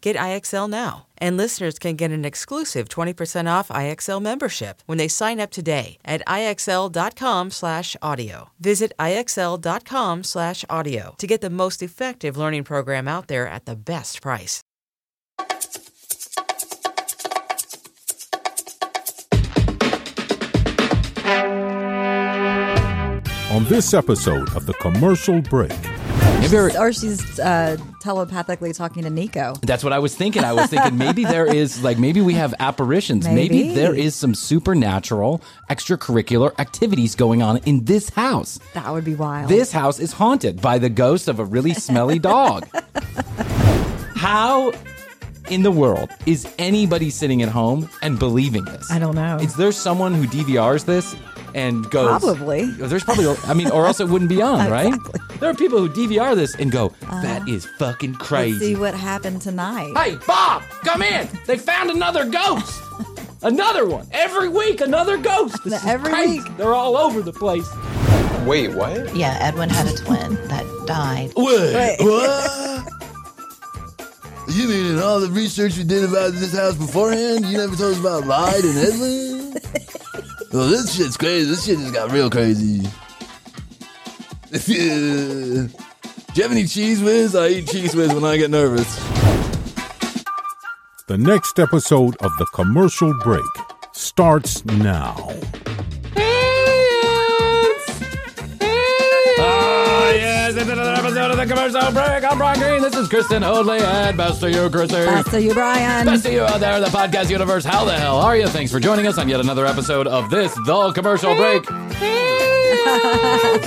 Get IXL now. And listeners can get an exclusive 20% off IXL membership when they sign up today at IXL.com slash audio. Visit IXL.com slash audio to get the most effective learning program out there at the best price. On this episode of The Commercial Break, Or she's uh, telepathically talking to Nico. that's what I was thinking. I was thinking maybe there is like maybe we have apparitions. Maybe, Maybe. there is some supernatural extracurricular activities going on in this house. That would be wild. This house is haunted by the ghost of a really smelly dog. How in the world is anybody sitting at home and believing this? I don't know. Is there someone who DVRs this and goes? Probably. There's probably. I mean, or else it wouldn't be on, right? Exactly. There are people who DVR this and go, uh-huh. "That is fucking Let's crazy." see what happened tonight. Hey, Bob, come in. They found another ghost. Another one. Every week, another ghost. This is Every crazy. week. They're all over the place. Wait, what? Yeah, Edwin had a twin that died. Wait, what? You mean in all the research we did about this house beforehand, you never told us about Light and Edwin? Well, this shit's crazy. This shit just got real crazy. Do you have any Cheez Whiz? I eat Cheez Whiz when I get nervous. the next episode of The Commercial Break starts now. It's another episode of the commercial break. I'm Bryan Green. This is Kristen Hoadley, and best to you, Kristen. Best to you, Bryan. Best to you out there in the podcast universe. How the hell are you? Thanks for joining us on yet another episode of this, The Commercial Break.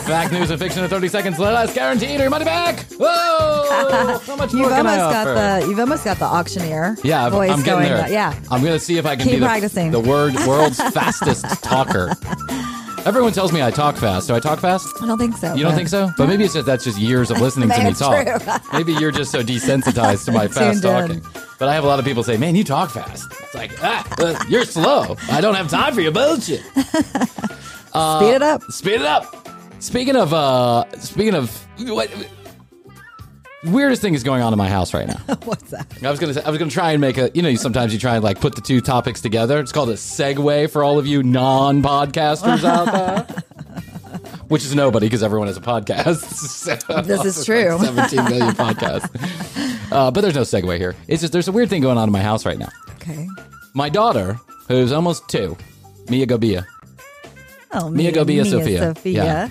Fact, news, and fiction in 30 seconds. Less guaranteed or your money back. Whoa! How much more You've can I almost got offer? the you've almost got the auctioneer Yeah, I'm, voice I'm getting going. there. Yeah. I'm gonna see if I can Keep be the, practicing. the word world's fastest talker. Everyone tells me I talk fast. Do I talk fast? I don't think so. You don't think so? But maybe it's just that's just years of listening to me talk. maybe you're just so desensitized to my fast Tuned in. talking. But I have a lot of people say, "Man, you talk fast." It's like, ah, uh, you're slow. I don't have time for your bullshit. Speed it up. Speed it up. Speaking of, uh, speaking of, what? Weirdest thing is going on in my house right now. What's that? I was gonna, say, I was gonna try and make a, you know, sometimes you try and like put the two topics together. It's called a segue for all of you non-podcasters out there, which is nobody because everyone has a podcast. So, This is true. like Seventeen million podcasts, uh, but there's no segue here. It's just there's a weird thing going on in my house right now. Okay. My daughter, who's almost two, Mia Gobia, Oh, Mia Gobia Mia Sophia. Sophia. Yeah.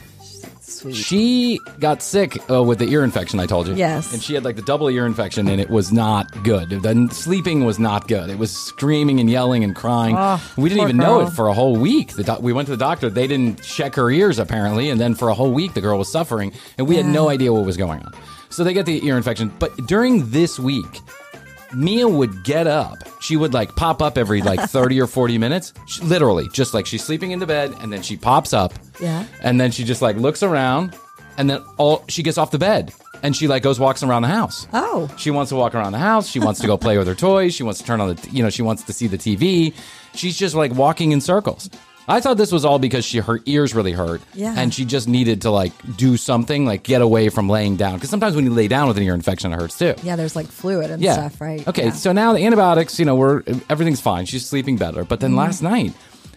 Sweet. She got sick uh, with the ear infection. I told you. Yes. And she had like the double ear infection, and it was not good. Then sleeping was not good. It was screaming and yelling and crying. Oh, we didn't poor even know it for a whole week. The doc- we went to the doctor. They didn't check her ears apparently, and then for a whole week the girl was suffering, and we had no idea what was going on. So they get the ear infection. But during this week, Mia would get up. She would like pop up every like 30 or 40 minutes. She, literally, just like she's sleeping in the bed and then she pops up. Yeah. And then she just like looks around and then all she gets off the bed and she like goes walks around the house. Oh. She wants to walk around the house. She wants to go play with her toys. She wants to turn on the, you know, she wants to see the TV. She's just like walking in circles. I thought this was all because she her ears really hurt, Yeah. and she just needed to like do something, like get away from laying down. Because sometimes when you lay down with an ear infection, it hurts too. Yeah, there's like fluid and Yeah. stuff, right? Okay, Yeah. so now the antibiotics, you know, we're everything's fine. She's sleeping better. But then Mm-hmm. last night,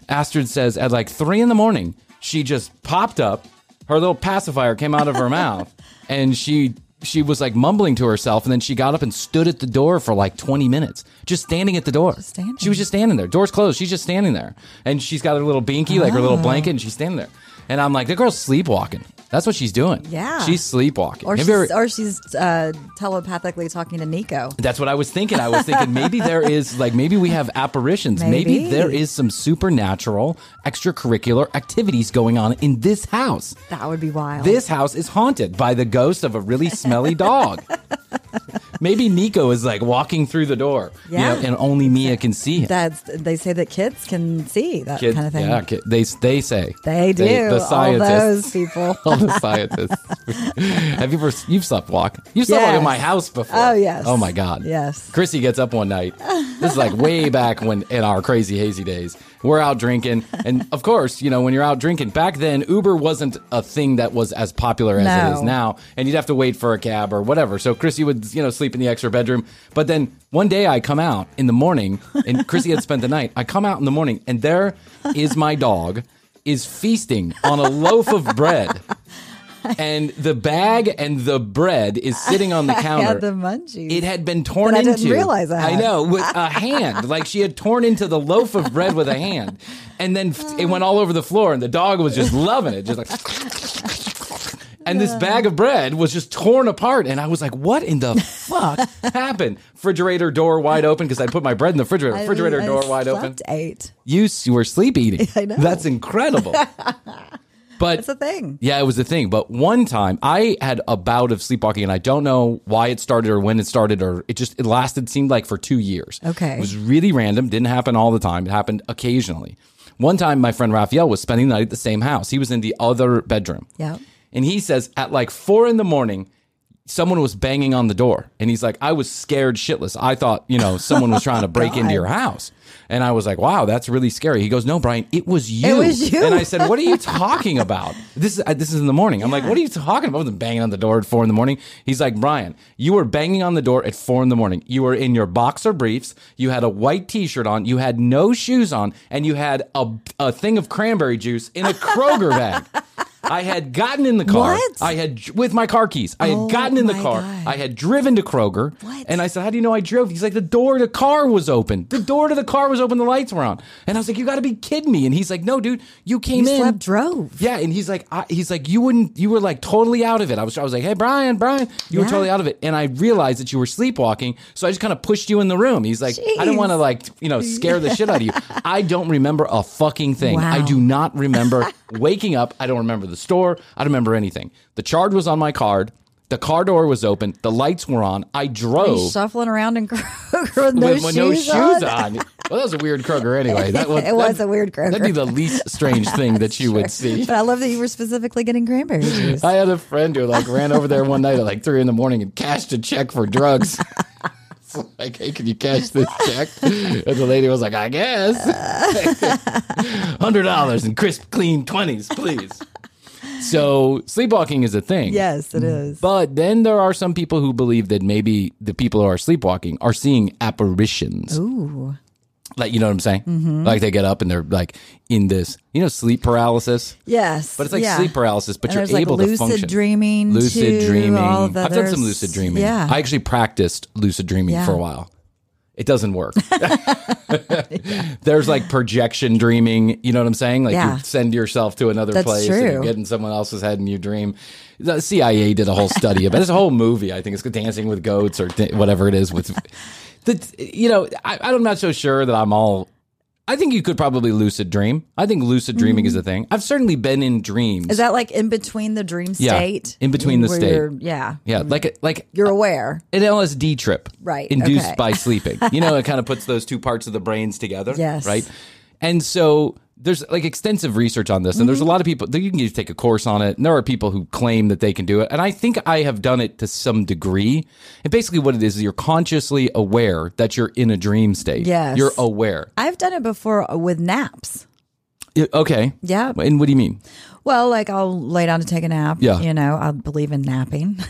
Astrid says at like three in the morning, she just popped up. Her little pacifier came out of her mouth, and she she was like mumbling to herself, and then she got up and stood at the door for like twenty minutes, just standing at the door. standing. She was just standing there. Doors closed. She's just standing there, and she's got her little binky, like her little ah. blanket, and she's standing there. And I'm like, the girl's sleepwalking. That's what she's doing. Yeah. she's sleepwalking. Or Have she's, you ever- or she's uh, telepathically talking to Nico. that's what I was thinking. I was thinking maybe there is like maybe we have apparitions. Maybe, Maybe. there is some supernatural extracurricular activities going on in this house. That would be wild. This house is haunted by the ghost of a really smelly dog. maybe Nico is like walking through the door, you Yeah. know, and only Mia can see him. That's they say that kids can see that Kid- kind of thing. Yeah, kid- they they say They do. the all scientists. those people. All the scientists. Have you ever you've slept walk? You've slept walk in my house before. Oh, yes. Oh my god. Yes. Krissy gets up one night. This is like way back when in our crazy hazy days. We're out drinking, and of course, you know when you're out drinking. Back then, Uber wasn't a thing that was as popular as it No. is now, and you'd have to wait for a cab or whatever. So Krissy would you know sleep in the extra bedroom. But then one day I come out in the morning, and Krissy had spent the night. I come out in the morning, and there is my dog is feasting on a loaf of bread. And the bag and the bread is sitting on the I counter. had the munchies. It had been torn That I into. didn't realize I I know with a hand, like she had torn into the loaf of bread with a hand, and then it went all over the floor, and the dog was just loving it, just like. And this bag of bread was just torn apart, and I was like, "What in the fuck happened?" Refrigerator door wide open because I put my bread in the refrigerator. Refrigerator I door wide open. Eight. You, you were sleep eating. I know. That's incredible. But It's a thing. yeah, it was a thing. But one time I had a bout of sleepwalking and I don't know why it started or when it started or it just it lasted seemed like for 2 years. Okay. It was really random, didn't happen all the time. It happened occasionally. One time my friend Raphael was spending the night at the same house. He was in the other bedroom. Yeah. And he says at like 4 in the morning someone was banging on the door and he's like I was scared shitless. I thought, you know, someone was trying to break into your house. And I was like, "Wow, that's really scary." He goes, "No, Bryan, it was you." It was you. And I said, "What are you talking about?" This is uh, this is in the morning. I'm like, "What are you talking about?" I wasn't banging on the door at four in the morning. He's like, "Bryan, you were banging on the door at four in the morning. You were in your boxer briefs. You had a white T-shirt on. You had no shoes on, and you had a a thing of cranberry juice in a Kroger bag." I had gotten in the car. What? I had with my car keys. I had Oh gotten in the car. God. I had driven to Kroger. What? And I said, "How do you know I drove?" He's like, "The door to the car was open. The door to the car was open. The lights were on." And I was like, "You got to be kidding me!" And he's like, "No, dude, you came You in." slept drove. Yeah, and he's like, I, he's like, you wouldn't, you were like totally out of it. I was, I was like, hey, Bryan, Bryan, you were totally out of it, and I realized that you were sleepwalking, so I just kind of pushed you in the room. He's like, I don't want to like, you know, scare the shit out of you. I don't remember a fucking thing. Wow. I do not remember waking up. I don't remember the store. I don't remember anything. The charge was on my card. The car door was open. The lights were on. I drove shuffling around in Kroger with no with, shoes, no shoes on. on. Well, that was a weird Kroger anyway. That was, It was a weird Kroger. That'd be the least strange thing that you would see. But I love that you were specifically getting cranberry juice. I had a friend who like ran over there one night at like three in the morning and cashed a check for drugs. It's like, hey, can you cash this check? And the lady was like, I guess. Hundred dollars in crisp, clean twenties, please. So sleepwalking is a thing. yes, it mm-hmm. is. But then there are some people who believe that maybe the people who are sleepwalking are seeing apparitions. Ooh. Like, you know what I'm saying? Mm-hmm. Like they get up and they're like in this, you know, sleep paralysis. Yes. But it's like yeah. sleep paralysis, but And you're like, able lucid to function. dreaming, lucid too, dreaming. all the I've done some lucid dreaming. Yeah. I actually practiced lucid dreaming Yeah. for a while. It doesn't work. There's like projection dreaming. You know what I'm saying? Like Yeah. you send yourself to another That's place and you true. get in someone else's head and you dream. The CIA did a whole study about it. There's a whole movie. I think it's Dancing with Goats or th- whatever it is with. The, you know, I, I'm not so sure that I'm all. I think you could probably lucid dream. I think lucid dreaming is a thing. I've certainly been in dreams. Mm-hmm. Is that like in between the dream state? Yeah, in between the state. Yeah. yeah, like like You're aware. an LSD trip, Right, Induced okay. by sleeping. You know, it kind of puts those two parts of the brains together. Yes. right. And so there's like extensive research on this, and Mm-hmm. there's a lot of people. You can take a course on it, and there are people who claim that they can do it. And I think I have done it to some degree. And basically, what it is is you're consciously aware that you're in a dream state. Yes. you're aware. I've done it before with naps. I- Okay. Yeah. And what do you mean? Well, like I'll lay down to take a nap. Yeah. You know, I believe in napping.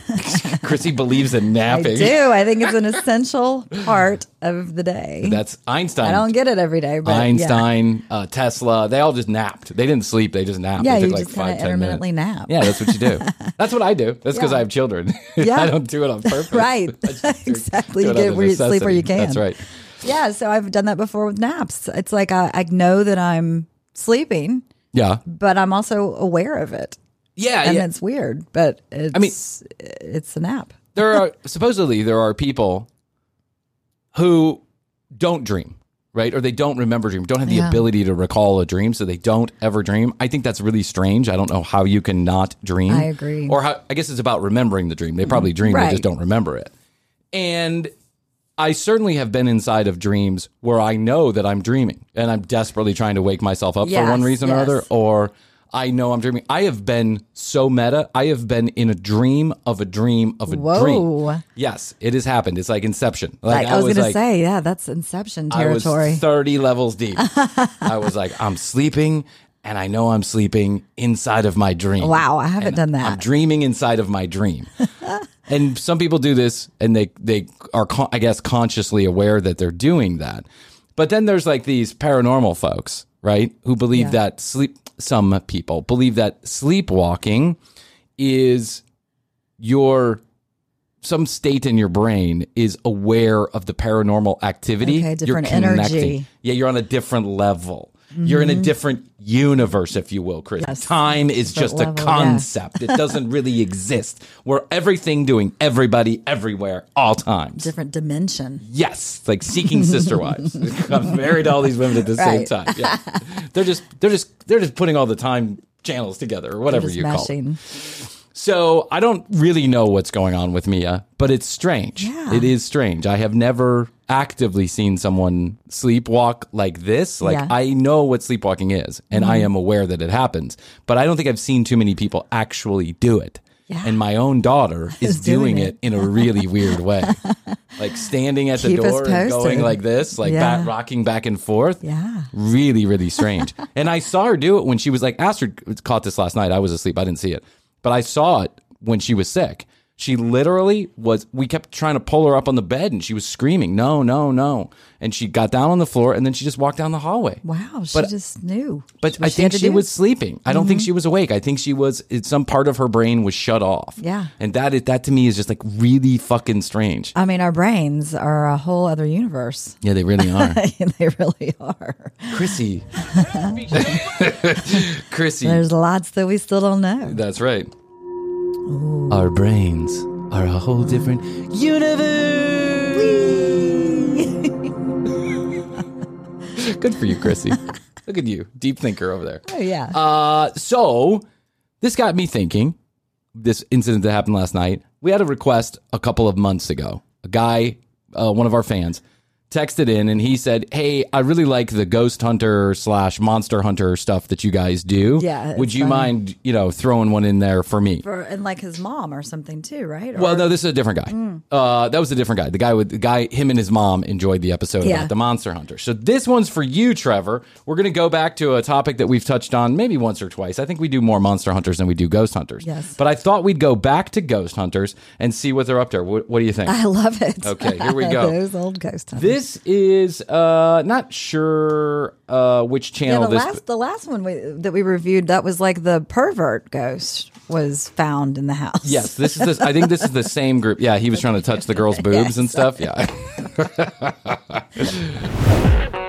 Krissy believes in napping. I do. I think it's an essential part of the day. That's Einstein. I don't get it every day, but yeah. Einstein, uh, Tesla, they all just napped. They didn't sleep. They just napped. Yeah, they took you like just five, ten intermittently minutes. nap. Yeah, that's what you do. that's what I do. That's because Yeah. I have children. Yeah. I don't do it on purpose. Right. Do- Exactly. do You get where you sleep where you can. That's right. Yeah, so I've done that before with naps. It's like I, I know that I'm sleeping, Yeah. but I'm also aware of it, Yeah. and yeah. it's weird. But it's, I mean- it's a nap. there are supposedly there are people who don't dream right or they don't remember dream don't have the Yeah. ability to recall a dream so they don't ever dream i think that's really strange i don't know how you can not dream I agree. or how i guess it's about remembering the dream they probably dream they just don't remember it and I certainly have been inside of dreams where I know that I'm dreaming and I'm desperately trying to wake myself up for one reason or yes. other, or I know I'm dreaming. I have been so meta. I have been in a dream of a dream of a Whoa. dream. Yes, it has happened. It's like Inception. Like, I was, gonna like, say, yeah, that's Inception I was territory. 30 levels deep. I was like, I'm sleeping and I know I'm sleeping inside of my dream. Wow, I haven't done that. I'm dreaming inside of my dream. and some people do this and they they are con- I guess consciously aware that they're doing that. But then there's like these paranormal folks, right? Who believe Yeah. that sleep some people believe that sleepwalking is your some state in your brain is aware of the paranormal activity. Okay, You're different connecting. energy. Yeah, you're on a different level. You're in a mm-hmm. different universe, if you will, Chris. Yes. Time is Different just a level, yeah. concept. It doesn't really exist. We're everything doing everybody everywhere all times. Different dimension. Yes, it's like seeking sister wives. I'm married to all these women at the Right. same time. Yeah, they're just they're just they're just putting all the time channels together or whatever you call it. So I don't really know what's going on with Mia, but it's strange. Yeah. It is strange. I have never actively seen someone sleepwalk like this. Like Yeah. Mm-hmm. I know what sleepwalking is and I am aware that it happens, but I don't think I've seen too many people actually do it. Yeah. And my own daughter is doing doing it. it in a really weird way. Like standing at the Keep us door and going like this, like Yeah. back, rocking back and forth. Yeah. Really, really strange. and I saw her do it when she was like, Astrid caught this last night. I was asleep. I didn't see it. But I saw it when she was sick. She literally was, we kept trying to pull her up on the bed and she was screaming, no, no, no. And she got down on the floor and then she just walked down the hallway. Wow, she But- just knew. But I think she was sleeping. I don't think mm-hmm. she was awake. I think she was, it, some part of her brain was shut off. Yeah. And that, is, that to me is just like really fucking strange. I mean, our brains are a whole other universe. Yeah, they really are. they really are. Krissy. Krissy. There's lots that we still don't know. That's right. Our brains are a whole different universe. Good for you, Krissy. Look at you, deep thinker over there. Oh yeah. Uh, so this got me thinking. This incident that happened last night. We had a request a couple of months ago. A guy, uh, one of our fans, texted in and he said, "Hey, I really like the ghost hunter slash monster hunter stuff that you guys do. Yeah, would you fun. mind, you know, throwing one in there for me?" For, and like his mom or something too, right? Or, Well, no, this is a different guy. Mm. Uh, that was a different guy. The guy with the guy, him and his mom enjoyed the episode Yeah. about the monster hunter. So this one's for you, Trevor. We're going to go back to a topic that we've touched on maybe once or twice. I think we do more monster hunters than we do ghost hunters. Yes. But I thought we'd go back to ghost hunters and see what they're up to. What, what do you think? I love it. Okay, here we go. Those old ghost hunters. this is uh, not sure uh, which yeah, channel the this. last the last one we, that we reviewed that was like the pervert ghost was found in the house. Yes, this is this. I think this is the same group. Yeah, he was trying to touch the girl's boobs and stuff. Yeah.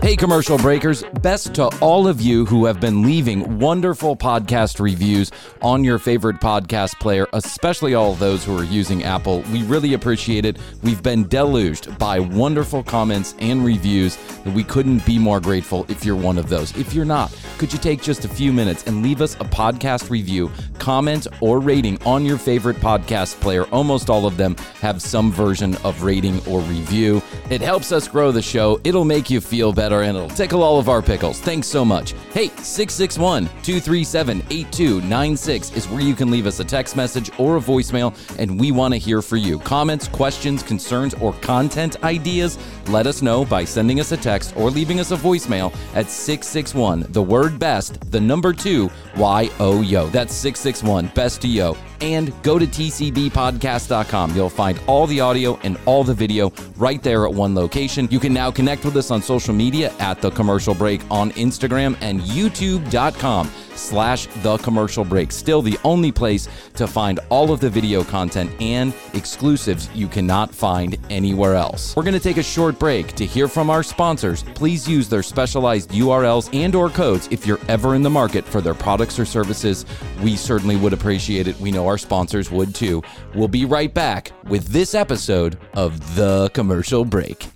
Hey, commercial breakers. Best to all of you who have been leaving wonderful podcast reviews on your favorite podcast player, especially all those who are using Apple. We really appreciate it. We've been deluged by wonderful comments and reviews, and we couldn't be more grateful if you're one of those. If you're not, could you take just a few minutes and leave us a podcast review, comment, or rating on your favorite podcast player? Almost all of them have some version of rating or review. It helps us grow the show. It'll make you feel better. Twitter handle. Tickle all of our pickles. Thanks so much. Hey, 661 237 8296 is where you can leave us a text message or a voicemail, and we want to hear for you. Comments, questions, concerns, or content ideas, let us know by sending us a text or leaving us a voicemail at 661 the word best, the number two, Y O Yo. That's 661 best to yo. And go to tcbpodcast.com. You'll find all the audio and all the video right there at one location. You can now connect with us on social media at The Commercial Break on Instagram and youtube.com slash The Commercial Break. Still the only place to find all of the video content and exclusives you cannot find anywhere else. We're going to take a short break to hear from our sponsors. Please use their specialized URLs and or codes if you're ever in the market for their products or services. We certainly would appreciate it. We know our sponsors would too. We'll be right back with this episode of The Commercial Break.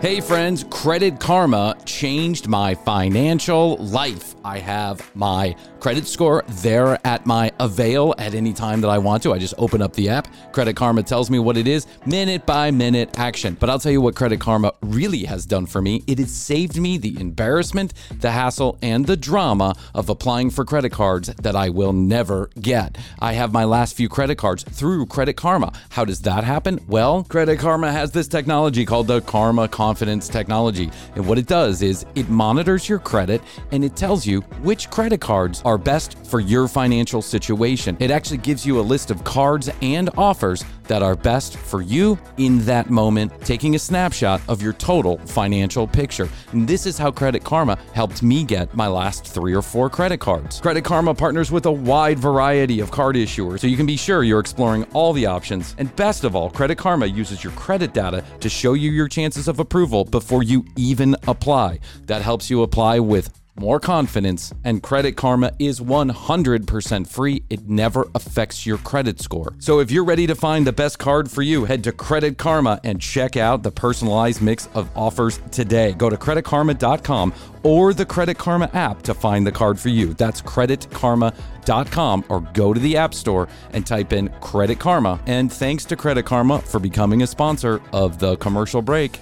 Hey friends, Credit Karma changed my financial life. I have my credit score there at my avail at any time that I want to. I just open up the app. Credit Karma tells me what it is, minute by minute action. But I'll tell you what Credit Karma really has done for me. It has saved me the embarrassment, the hassle, and the drama of applying for credit cards that I will never get. I have my last few credit cards through Credit Karma. How does that happen? Well, Credit Karma has this technology called the Karma Confidence Technology. And what it does is it monitors your credit and it tells you which credit cards are best for your financial situation. It actually gives you a list of cards and offers that are best for you in that moment, taking a snapshot of your total financial picture. And this is how Credit Karma helped me get my last three or four credit cards. Credit Karma partners with a wide variety of card issuers, so you can be sure you're exploring all the options. And best of all, Credit Karma uses your credit data to show you your chances of approval before you even apply. That helps you apply with more confidence, and Credit Karma is 100% free. It never affects your credit score. So if you're ready to find the best card for you, head to Credit Karma and check out the personalized mix of offers today. Go to creditkarma.com or the Credit Karma app to find the card for you. That's creditkarma.com or go to the App Store and type in Credit Karma. And thanks to Credit Karma for becoming a sponsor of the commercial break.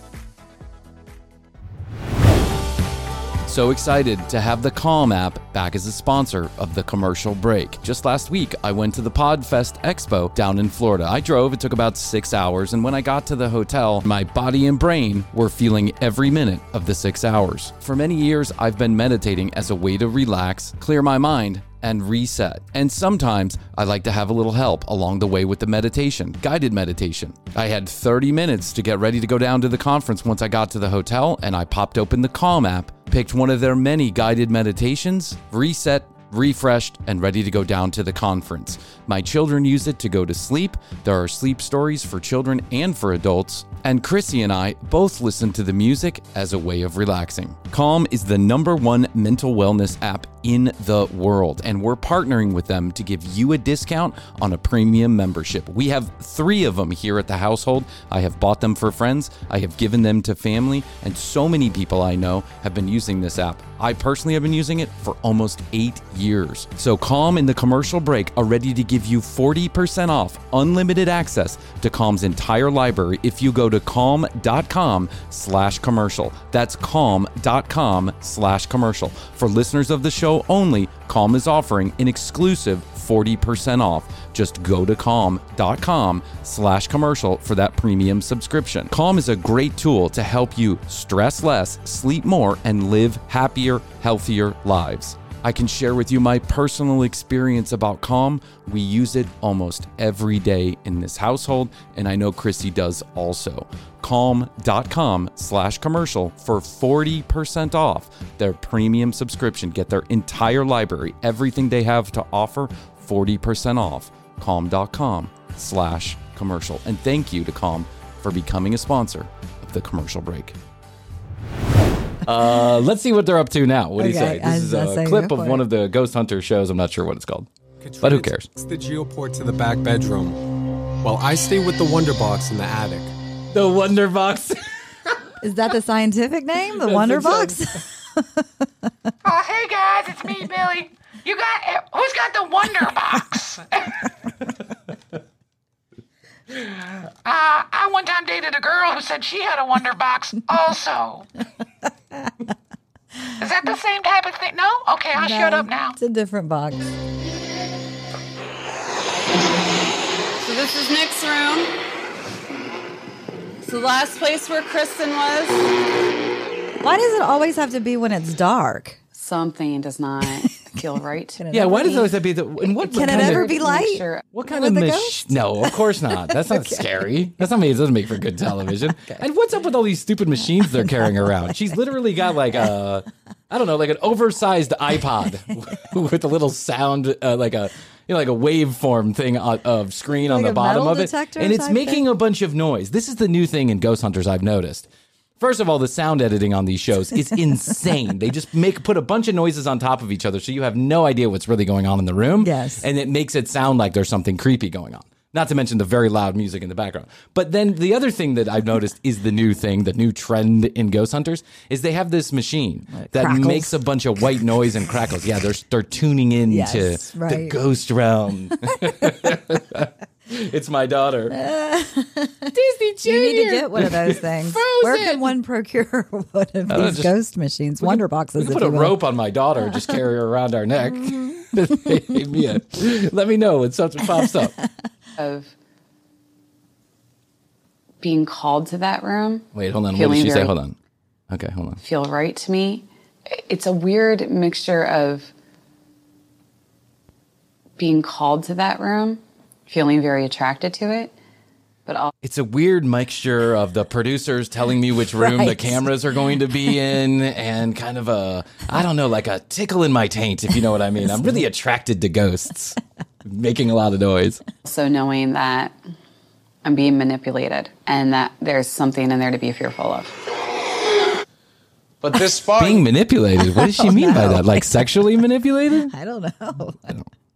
So excited to have the Calm app back as a sponsor of the commercial break. Just last week, I went to the Podfest Expo down in Florida. I drove, it took about six hours, and when I got to the hotel, my body and brain were feeling every minute of the six hours. For many years, I've been meditating as a way to relax, clear my mind, and reset. And sometimes I like to have a little help along the way with the meditation, guided meditation. I had 30 minutes to get ready to go down to the conference once I got to the hotel, and I popped open the Calm app, picked one of their many guided meditations, reset, refreshed, and ready to go down to the conference. My children use it to go to sleep. There are sleep stories for children and for adults. And Krissy and I both listen to the music as a way of relaxing. Calm is the number one mental wellness app in the world, and we're partnering with them to give you a discount on a premium membership. We have three of them here at the household. I have bought them for friends, I have given them to family, and so many people I know have been using this app. I personally have been using it for almost eight years. So, Calm and the commercial break are ready to give you 40% off unlimited access to Calm's entire library if you go to calm.com slash commercial. That's calm.com slash commercial. For listeners of the show only, Calm is offering an exclusive 40% off. Just go to calm.com slash commercial for that premium subscription. Calm is a great tool to help you stress less, sleep more, and live happier, healthier lives. I can share with you my personal experience about Calm. We use it almost every day in this household, and I know Christy does also. Calm.com slash commercial for 40% off their premium subscription. Get their entire library, everything they have to offer, 40% off. Calm.com slash commercial. And thank you to Calm for becoming a sponsor of the commercial break. Uh, let's see what they're up to now. What do you say? This was is a clip of one of the Ghost Hunter shows. I'm not sure what it's called. But who cares? It's the geoport to the back bedroom, while I stay with the Wonder Box in the attic. The Wonder Box. Is that the scientific name? The Wonder Box? Oh, hey guys, it's me, Billy. You got who's got the Wonder Box? uh, I one time dated dated a girl who said she had a wonder box also. Is that the same type of thing? No? Okay, I'll shut up now. It's a different box. So this is Nick's room. It's the last place where Kristen was. Why does it always have to be when it's dark? Something does not feel right. Yeah, why does it always have to be the? And what Can it ever of, be light? Sure. What kind with of the mach- No, of course not. That's not scary. That's not me. It doesn't make for good television. And what's up with all these stupid machines they're carrying around? She's literally got like a, I don't know, like an oversized iPod with a little sound, uh, like a. You know, like a waveform thing of screen on the bottom of it, and it's making thing? a bunch of noise. This is the new thing in Ghost Hunters I've noticed. First of all, the sound editing on these shows is insane. they just make put a bunch of noises on top of each other, so you have no idea what's really going on in the room. Yes. and it makes it sound like there's something creepy going on. Not to mention the very loud music in the background. But then the other thing that I've noticed is the new thing, the new trend in Ghost Hunters, is they have this machine that crackles. makes a bunch of white noise and crackles. Yeah, they're they're tuning into Yes, the right. ghost realm. it's my daughter. Disney You need to get one of those things. Frozen. Where can one procure one of don't know, these just- ghost machines, wonder We boxes? can if put a will. rope on my daughter and just carry her around our neck. Hey, Mia, let me know when something pops up. Of being called to that room. Wait, hold on. What did she say? Hold on. Okay, hold on. Feel right to me. It's a weird mixture of being called to that room, feeling very attracted to it, but also It's a weird mixture of the producers telling me which room the cameras are going to be in and kind of a, I don't know, like a tickle in my taint, if you know what I mean. I'm really attracted to ghosts making a lot of noise. So knowing that I'm being manipulated and that there's something in there to be fearful of. But this spot, Being manipulated. What does she mean by that? Like sexually manipulated? I don't know.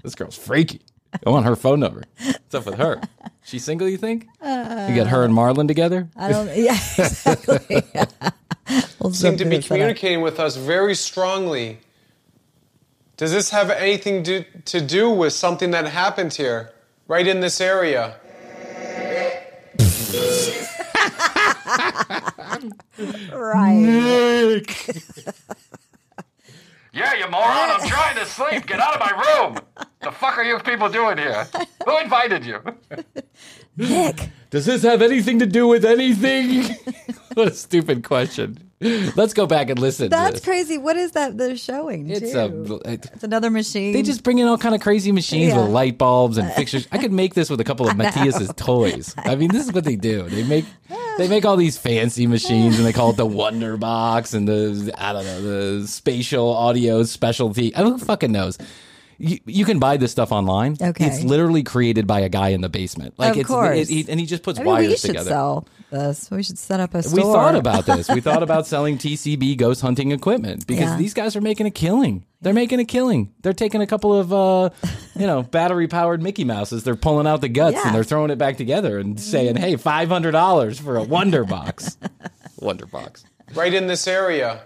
This girl's freaky. I want her phone number. What's up with her? She single, you think? Uh, you got her and Marlon together? I don't. Yeah, exactly. we'll seem to be communicating with us very strongly. Does this have anything to, to do with something that happened here, right in this area? Right. Yeah, you moron, I'm trying to sleep. Get out of my room. The fuck are you people doing here? Who invited you? Nick. Does this have anything to do with anything? what a stupid question. Let's go back and listen. to That's this. crazy. What is that they're showing? It's too? a. It's another machine. They just bring in all kind of crazy machines Yeah. with light bulbs and fixtures. I could make this with a couple of Matthias's toys. I mean, this is what they do. They make they make all these fancy machines and they call it the Wonder Box and the I don't know the spatial audio specialty. I don't who fucking knows. You, you can buy this stuff online. Okay. it's literally created by a guy in the basement. Like Of it's course. it- he- and he just puts Maybe wires we should together. sell this. We should set up a We thought about this. We thought about selling TCB ghost hunting equipment because Yeah. these guys are making a killing. They're making a killing. They're taking a couple of, uh, you know, battery powered Mickey Mouses. They're pulling out the guts Yeah. and they're throwing it back together and saying, "Hey, five hundred dollars for a Wonder Box." Wonder Box. Right in this area.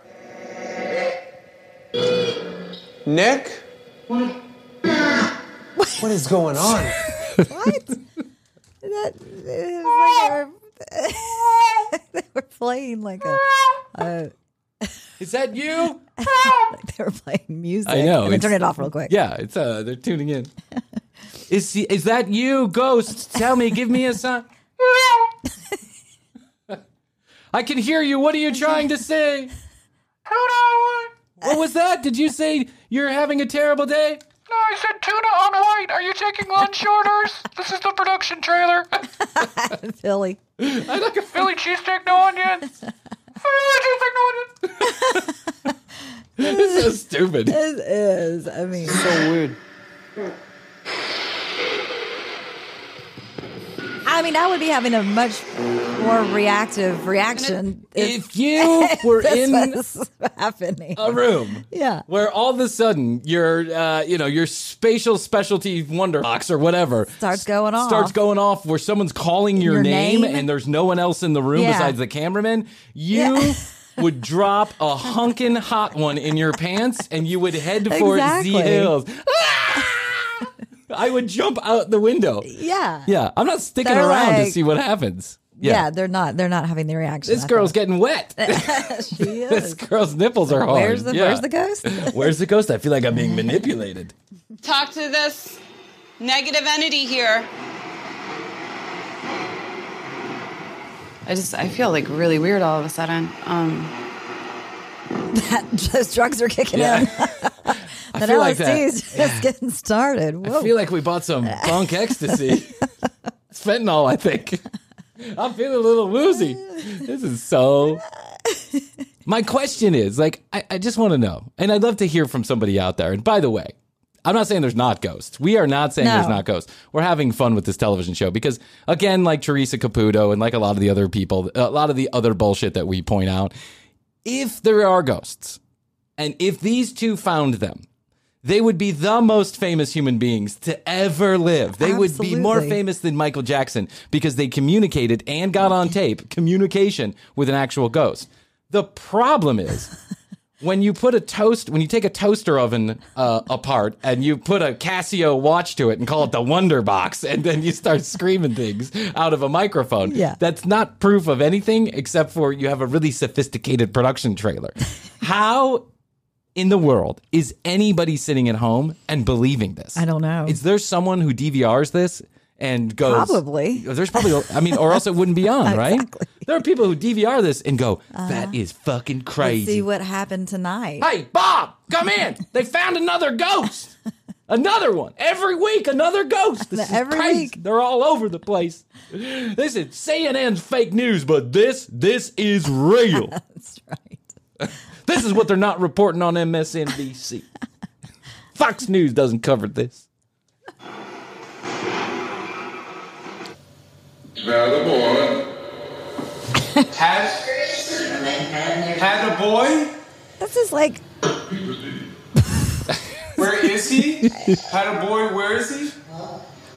Nick? What is going on? What? that, it was like they, were, they were playing like a. a Is that you? like they were playing music. I know. And then turn it off real quick. Yeah, it's uh, they're tuning in. Is he- is that you, Ghost? Tell me, give me a sign. I can hear you. What are you trying to say? What was that? Did you say you're having a terrible day? No, I said tuna on white. Are you taking lunch orders? This is the production trailer. Philly. I like a Philly cheesesteak, no onions. Philly cheesesteak, no onions. It's so stupid. It is. I mean, So weird. I mean, I would be having a much more reactive reaction If you were in happening. a room Yeah. where all of a sudden your uh, you know your spatial specialty wonder box or whatever Starts going off. starts going off where someone's calling your, Your name, name? and there's no one else in the room Yeah. besides the cameraman you Yeah. would drop a hunkin' hot one in your pants and you would head for Exactly. Z Hills. I would jump out the window. Yeah. Yeah, I'm not sticking They're around to see what happens. Yeah. they're not. They're not having the reaction. This I girl's thought. getting wet. she this girl's nipples are hard. Where's the Yeah. Where's the ghost? Where's the ghost? I feel like I'm being manipulated. Talk to this negative entity here. I just I feel like really weird all of a sudden. Um, that those drugs are kicking Yeah. in. I that feel like that. LSD is just getting started. Whoa. I feel like we bought some bunk ecstasy. it's fentanyl, I think. I'm feeling a little woozy. This is so. My question is like, I, I just want to know, and I'd love to hear from somebody out there. And by the way, I'm not saying there's not ghosts. We are not saying there's not ghosts. We're having fun with this television show because, again, like Teresa Caputo and like a lot of the other people, a lot of the other bullshit that we point out, if there are ghosts, and if these two found them, they would be the most famous human beings to ever live. They would be more famous than Michael Jackson because they communicated and got on tape communication with an actual ghost. The problem is when you put a toast, when you take a toaster oven uh, apart and you put a Casio watch to it and call it the Wonder Box, and then you start screaming things out of a microphone. Yeah. That's not proof of anything except for you have a really sophisticated production trailer. How in the world is anybody sitting at home and believing this? I don't know. Is there someone who DVRs this and goes? Probably. There's probably. I mean, or else it wouldn't be on, right? Exactly. Uh-huh. There are people who DVR this and go, "That is fucking Let's crazy." see what happened tonight. Hey, Bob, come in. They found another ghost. Another one. Every week, another ghost. This is Every crazy. week. They're all over the place. This is CNN's fake news, but this, this is real. That's right. This is what they're not reporting on MSNBC. Fox News doesn't cover this. Had, had a boy? This is like Where is he? Had a boy, where is he?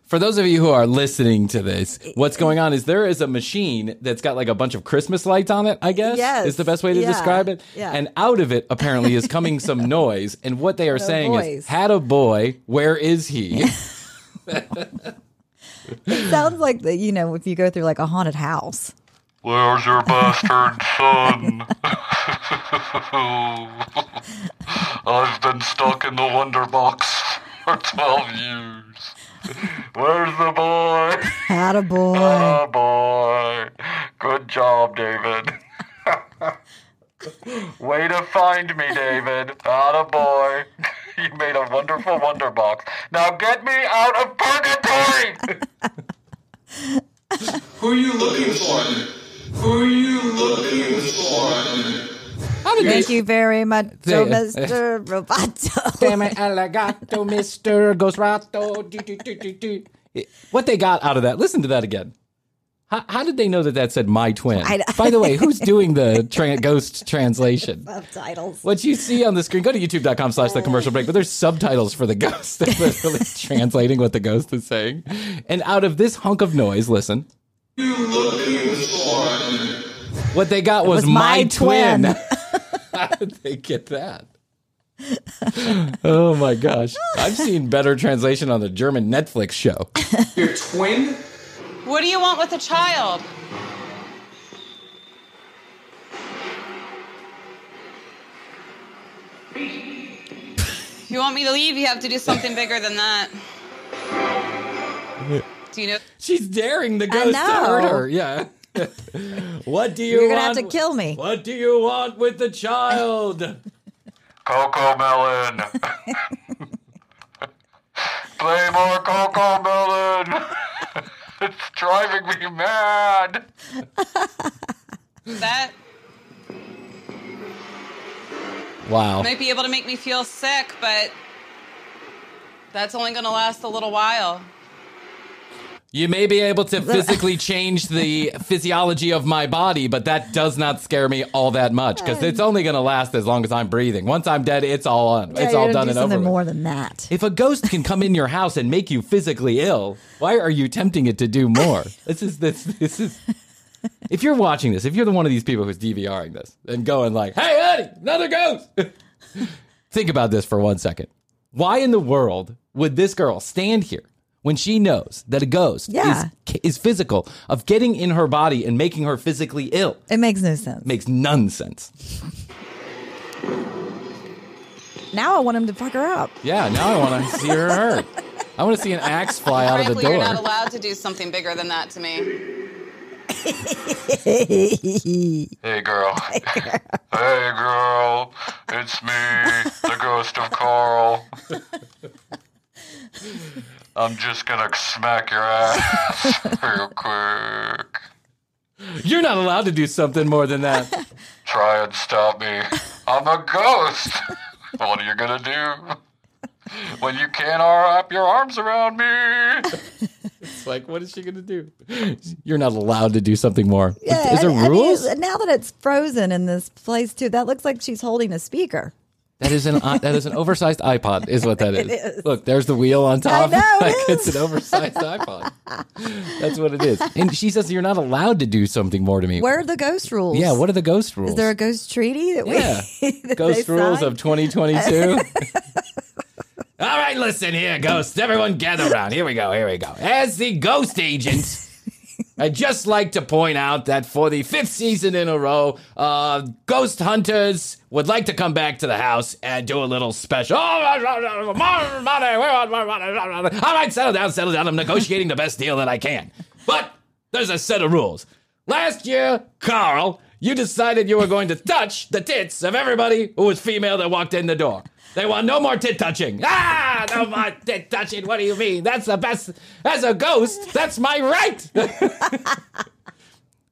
For those of you who are listening to this, what's going on is there is a machine that's got like a bunch of Christmas lights on it, I guess. Yes. Is the best way to Yeah. describe it. Yeah. And out of it apparently is coming some noise. And what they are No saying voice. is, had a boy, where is he? it sounds like the you know if you go through like a haunted house. Where's your bastard son? I've been stuck in the Wonder Box for 12 years. Where's the boy? Had a boy. Oh boy. Good job, David. Way to find me, David. Atta boy. You made a wonderful Wonder Box. Now get me out of purgatory! Who are you looking for? Who are you looking for? How did Thank they- you very much, They- Mr. Roboto. Damn it, Alligato, Mr. Ghostrato. do, do, do, do, do. What they got out of that, listen to that again. How, how did they know that that said my twin? I- By the way, who's doing the tra- ghost translation? Subtitles. What you see on the screen, go to youtube.com slash the commercial break, but there's subtitles for the ghost. They're literally translating what the ghost is saying. And out of this hunk of noise, listen. What they got was, was my my, twin. twin. How did they get that? oh my gosh. I've seen better translation on the German Netflix show. Your twin? What do you want with a child? If you want me to leave, you have to do something bigger than that. Do you know? She's daring the ghost to hurt her. Yeah. what do you You're gonna want? have to kill me. What do you want with the child? Coco Melon. Play more Coco Melon. It's driving me mad. That Wow. might be able to make me feel sick, but that's only going to last a little while. You may be able to physically change the physiology of my body, but that does not scare me all that much because it's only going to last as long as I'm breathing. Once I'm dead, it's all on. Yeah, it's all done do and over. with. more than that. If a ghost can come in your house and make you physically ill, why are you tempting it to do more? This is this this is. If you're watching this, if you're the one of these people who's DVRing this and going like, "Hey, honey, another ghost," think about this for one second. Why in the world would this girl stand here when she knows that a ghost Yeah. is is physical, of getting in her body and making her physically ill. It makes no sense. Makes none sense. Now I want him to fuck her up. Yeah, now I want to see her hurt. I want to see an axe fly out of the door. you're not allowed to do something bigger than that to me. Hey, girl. hey, girl. It's me, the ghost of Carl. I'm just gonna smack your ass real quick. You're not allowed to do something more than that. Try and stop me. I'm a ghost. what are you gonna do? When you can't wrap your arms around me. It's like, what is she going to do? You're not allowed to do something more. Yeah, is there and- I mean, now that it's frozen in this place too, that looks like she's holding a speaker. That is an uh, that is an oversized iPod, is what that is. Look, there's the wheel on top. I know, like it's an oversized iPod. That's what it is. And she says you're not allowed to do something more to me. Where are the ghost rules? Yeah, what are the ghost rules? Is there a ghost treaty that we Yeah. that ghost rules signed? of 2022? All right, listen here, ghosts. Everyone gather around. Here we go. Here we go. As the ghost agent, I'd just like to point out that for the fifth season in a row, uh, Ghost Hunters would like to come back to the house and do a little special. All right, settle down, settle down. I'm negotiating the best deal that I can. But there's a set of rules. Last year, Carl, you decided you were going to touch the tits of everybody who was female that walked in the door. They want no more tit touching. Ah, no more tit touching. What do you mean? That's the best. As a ghost, that's my right.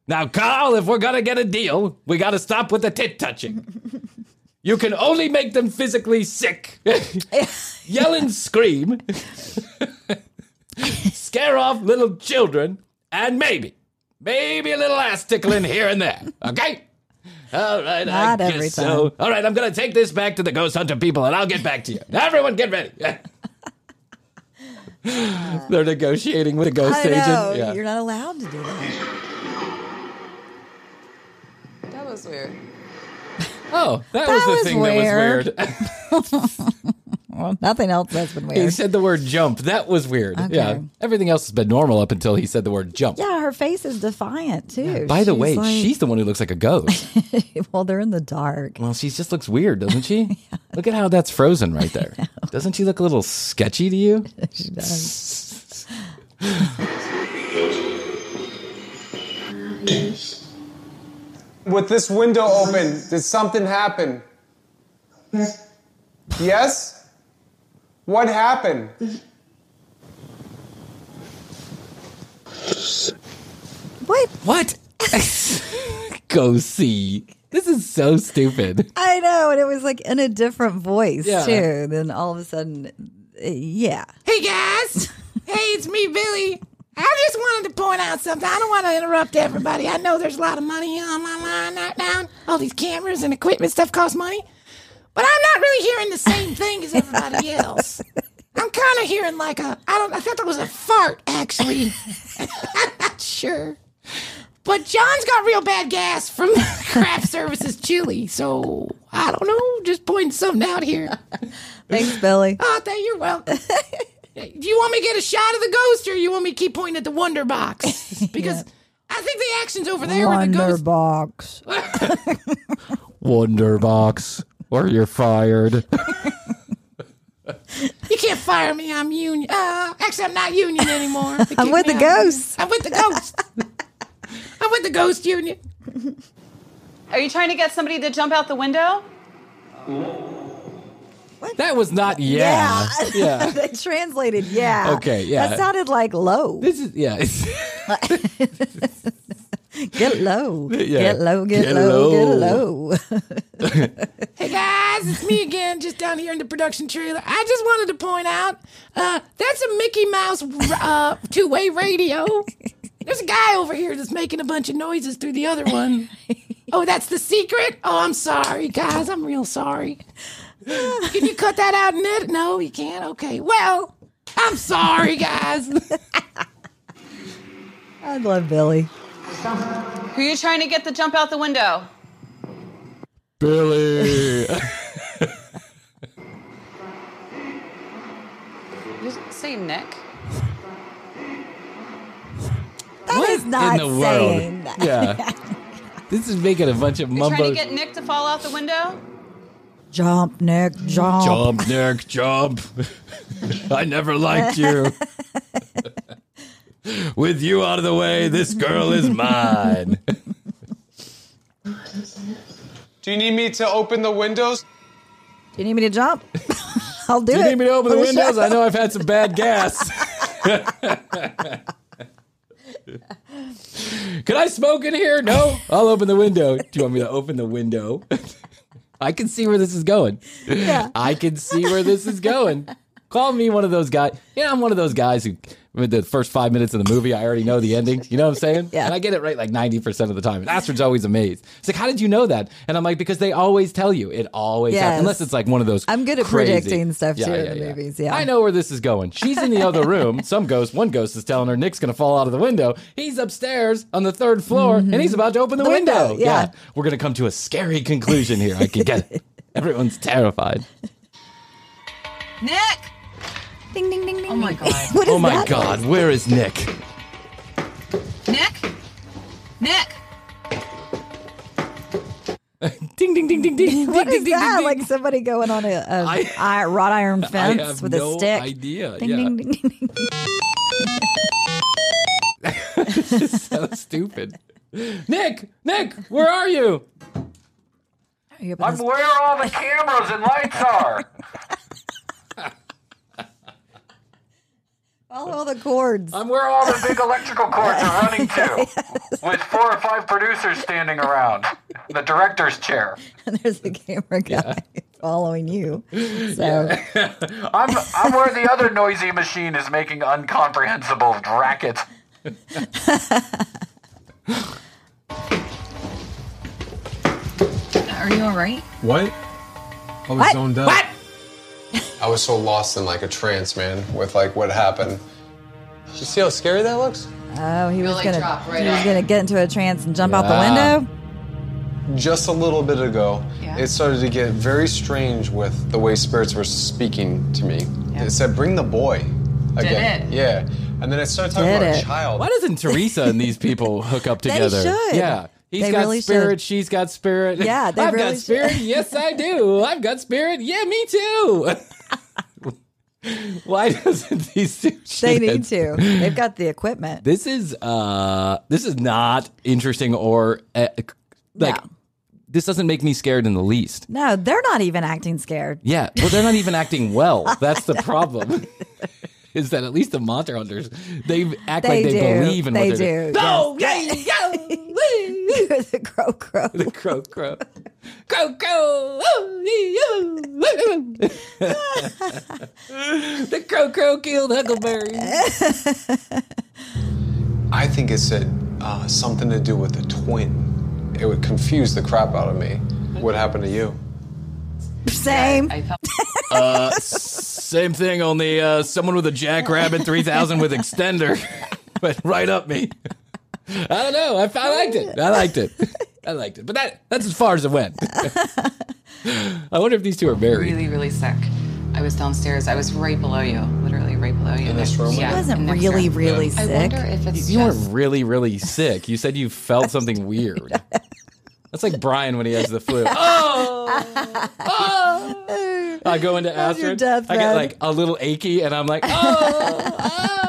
now, Carl, if we're gonna get a deal, we gotta stop with the tit touching. You can only make them physically sick. Yell and scream. Scare off little children. And maybe, maybe a little ass tickling here and there. Okay? All right, Not I every guess so. time. All right, I'm going to take this back to the ghost hunter people and I'll get back to you. Everyone get ready. They're negotiating with a ghost I agent. know. Yeah. You're not allowed to do that. That was weird. Oh, that, That was the was thing weird. that was weird. Well, nothing else has been weird. he said the word jump. That was weird. Okay. Yeah. Everything else has been normal up until he said the word jump. Yeah, her face is defiant too. By the way, like- she's the one who looks like a ghost. well, they're in the dark. well, she just looks weird, doesn't she? Look at how that's frozen right there. Doesn't she look a little sketchy to you? She does. With this window open, did something happen? Yes? What happened? What? What? Go see. This is so stupid. I know, and it was like in a different voice Yeah. too. Then all of a sudden, uh, yeah. Hey guys, hey, it's me, Billy. I just wanted to point out something. I don't want to interrupt everybody. I know there's a lot of money on my line right now. All these cameras and equipment stuff costs money, but I'm not really hearing the same thing as everybody else. I'm kind of hearing like a I don't I thought that was a fart actually. I'm not sure. But John's got real bad gas from craft services chili, so I don't know. Just pointing something out here. Thanks, Billy. Oh, thank you're welcome. Do you want me to get a shot of the ghost, or you want me to keep pointing at the Wonder Box? Because I think the action's over there where the ghost. box. Wonder box, or you're fired. You can't fire me. I'm union. Uh, actually, I'm not union anymore. I'm with the out. ghosts. I'm with the ghost. I'm with the ghost union. Are you trying to get somebody to jump out the window? What? That was not yeah. Yeah. they translated yeah. Okay, yeah. That sounded like low. This is yeah. Get low. Yeah. Get low, get, Get low, low. get low. Hey guys, it's me again, just down here in the production trailer. I just wanted to point out, uh, that's a Mickey Mouse uh, two-way radio. There's a guy over here that's making a bunch of noises through the other one. Oh, that's the secret? Oh, I'm sorry, guys. I'm real sorry. Can you cut that out and edit? No, you can't. Okay. Well, I'm sorry, guys. I love Billy. Who are you trying to get to jump out the window? Billy. You say Nick. not in the saying world. that. Yeah. this is making a bunch of You're mumbo. trying to get Nick to fall out the window? Jump, Nick, jump. Jump, Nick, jump. I never liked you. With you out of the way, this girl is mine. Do you need me to open the windows? Do you need me to jump? I'll do it. Do it. you need me to open the for windows? I know I've had some bad gas. Can I smoke in here? No. I'll open the window. Do you want me to open the window? I can see where this is going. Yeah. I can see where this is going. Call me one of those guys. Yeah, I'm one of those guys who, with the first five minutes of the movie, I already know the ending. You know what I'm saying? Yeah. And I get it right like 90% of the time. And Astrid's always amazed. It's like, how did you know that? And I'm like, because they always tell you. It always Yes. happens. Unless it's like one of those. I'm good at crazy- predicting stuff, too, in the movies, yeah. I know where this is going. She's in the other room. Some ghost, one ghost is telling her Nick's going to fall out of the window. He's upstairs on the third floor and he's about to open the, Mm-hmm. The window. window, yeah. We're going to come to a scary conclusion here. I can get it. Everyone's terrified. Nick! Ding, ding, ding, ding. Oh my God. What oh is Oh my that? God, where is Nick? Nick? Nick! Ding, ding, ding, ding, ding. What ding, is ding, that? ding, Like somebody going on a, a I- i- wrought iron I fence have with no a stick. idea. Ding, yeah. ding, ding, ding, ding. this is so stupid. Nick, Nick, where are you? Are you I'm where all the cameras and lights are. Follow all the cords. I'm um, where all the big electrical cords are running to, with four or five producers standing around. The director's chair. and there's the camera guy following you. So I'm I'm where the other noisy machine is making incomprehensible racket. Are you all right? What? I was What? zoned out. What? I was so lost in like a trance, man, with like what happened. You see how scary that looks? oh, he was Really gonna drop right he was gonna get into a trance and jump out the window. Just a little bit ago, Yeah. it started to get very strange with the way spirits were speaking to me. It said, "Bring the boy." Again. it? Yeah. And then it started talking Did about it? a child. Why doesn't Teresa and these people hook up They together? should. Yeah. He's They got really spirit. should. She's got spirit. Yeah, they I've really got should. spirit. Yes, I do. I've got spirit. Yeah, me too. Why doesn't these two? They need to. They've got the equipment. This is uh this is not interesting or uh, like No. this doesn't make me scared in the least. No, they're not even acting scared. Yeah, well they're not even acting well. That's the problem. is that at least the monster hunters they act They like they do. believe in They what they're do, doing. No, yes. yeah, yeah. the crow crow. the crow crow. Crow crow. the crow crow killed Huckleberry. I think it said uh, something to do with a twin. It would confuse the crap out of me. What happened to you? Same. Uh, same thing, only uh, someone with a Jackrabbit 3000 with extender went right up me. I don't know. I, I liked it. I liked it. I liked it. But that that's as far as it went. I wonder if these two are married. Really, really sick. I was downstairs. I was right below you, literally right below you. In this room? Yeah, He wasn't really, room. really I sick. I wonder if it's You just. weren't really, really sick. You said you felt something weird. That's like Bryan when he has the flu. Oh, oh. I go into That's your Astrid. I get like a little achy, and I'm like, oh, oh.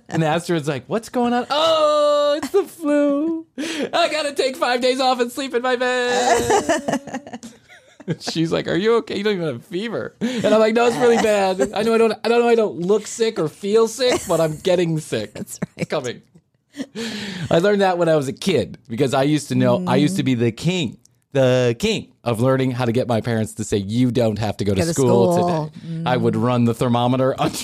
And the Astrid's like, what's going on? Oh, it's the flu. I gotta take five days off and sleep in my bed. She's like, "Are you okay? You don't even have fever." And I'm like, "No, it's really bad. I know I don't. I don't know. I don't look sick or feel sick, but I'm getting sick. That's right. It's coming." I learned that when I was a kid because I used to know I used to be the king, the king of learning how to get my parents to say you don't have to go, Go to to school, school. today. I would run the thermometer under.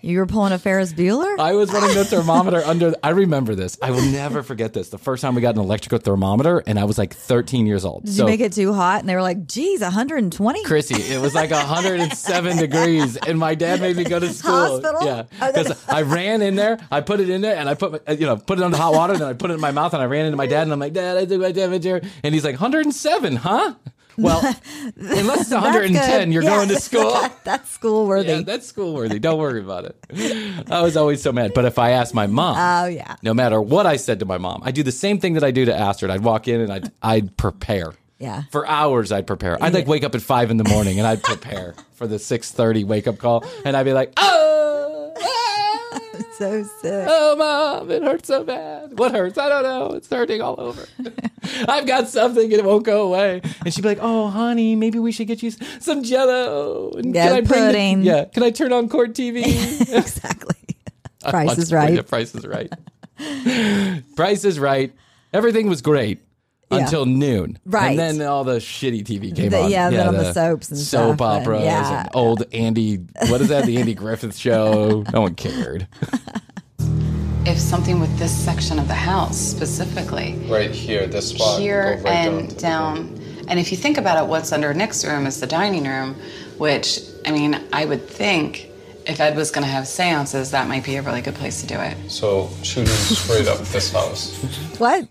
You were pulling a Ferris Bueller? I was running the thermometer under. I remember this. I will never forget this. The first time we got an electrical thermometer, and I was like 13 years old. Did so, you make it too hot? And they were like, geez, 120? Krissy, it was like 107 degrees, and my dad made me go to school. Hospital? Yeah, Oh, because I ran in there, I put it in there, and I put my, you know put it under hot water, and then I put it in my mouth, and I ran into my dad, and I'm like, Dad, I took my temperature, and he's like, 107, huh? Well, unless it's 110, you're Yeah, going to school. that- that's school worthy. Yeah, that's school worthy. Don't worry about it. I was always so mad. But if I asked my mom, Oh yeah. no matter what I said to my mom, I do the same thing that I do to Astrid. I'd walk in and I'd I'd prepare. Yeah. For hours, I'd prepare. I'd like wake up at five in the morning and I'd prepare for the six thirty wake up call, and I'd be like, "Oh, so sick. oh, mom, it hurts so bad. What hurts? I don't know. It's hurting all over. I've got something and it won't go away." And she'd be like, "Oh, honey, maybe we should get you some Jello." And Yeah, can I bring the- pudding. yeah, can I turn on court TV? exactly. Oh, price is right. Yeah, Price is right. Price is right. Everything was great Yeah. until noon. Right. And then all the shitty TV came The- on. yeah, then all the soaps and soap stuff, and- operas yeah. and old Andy. What is that? The Andy Griffith show. No one cared. If something with this section of the house specifically, Right here, this spot. here right and down. down. And if you think about it, what's under Nick's room is the dining room, which, I mean, I would think if Ed was going to have seances, that might be a really good place to do it. So shooting straight up this house. What?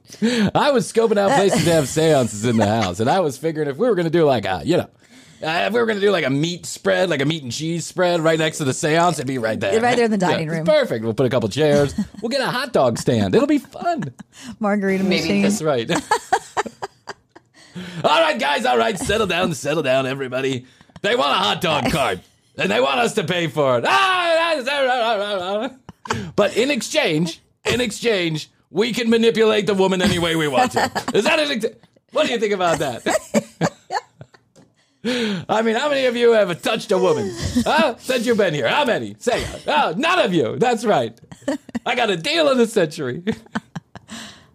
I was scoping out places to have seances in the house, and I was figuring if we were going to do like a, you know, uh, if we were going to do like a meat spread, like a meat and cheese spread right next to the seance, it'd be right there. Right there in the dining Yeah, room. Perfect. We'll put a couple chairs. We'll get a hot dog stand. It'll be fun. Margarita machine. That's right. all right, guys. All right, settle down, settle down, everybody. They want a hot dog cart, and they want us to pay for it. Ah, ah, ah, ah, But in exchange, in exchange, we can manipulate the woman any way we want to. Is that an? Ex- what do you think about that? I mean, how many of you have touched a woman? Huh? Since you've been here? How many? Say. Oh, none of you. That's right. I got a deal of the century.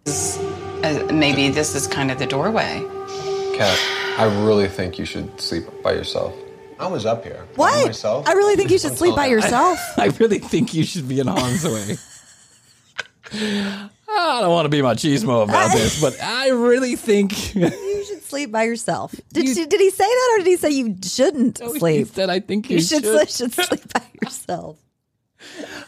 Uh, maybe this is kind of the doorway. Kat, I really think you should sleep by yourself. I was up here. by What? myself. I really think you should sleep by yourself. I really think you should be in harm's way. I don't want to be machismo about this, but I really think You should sleep by yourself. Did, she, did he say that or did he say you shouldn't he sleep? He said I think you, You should, should. should sleep by yourself.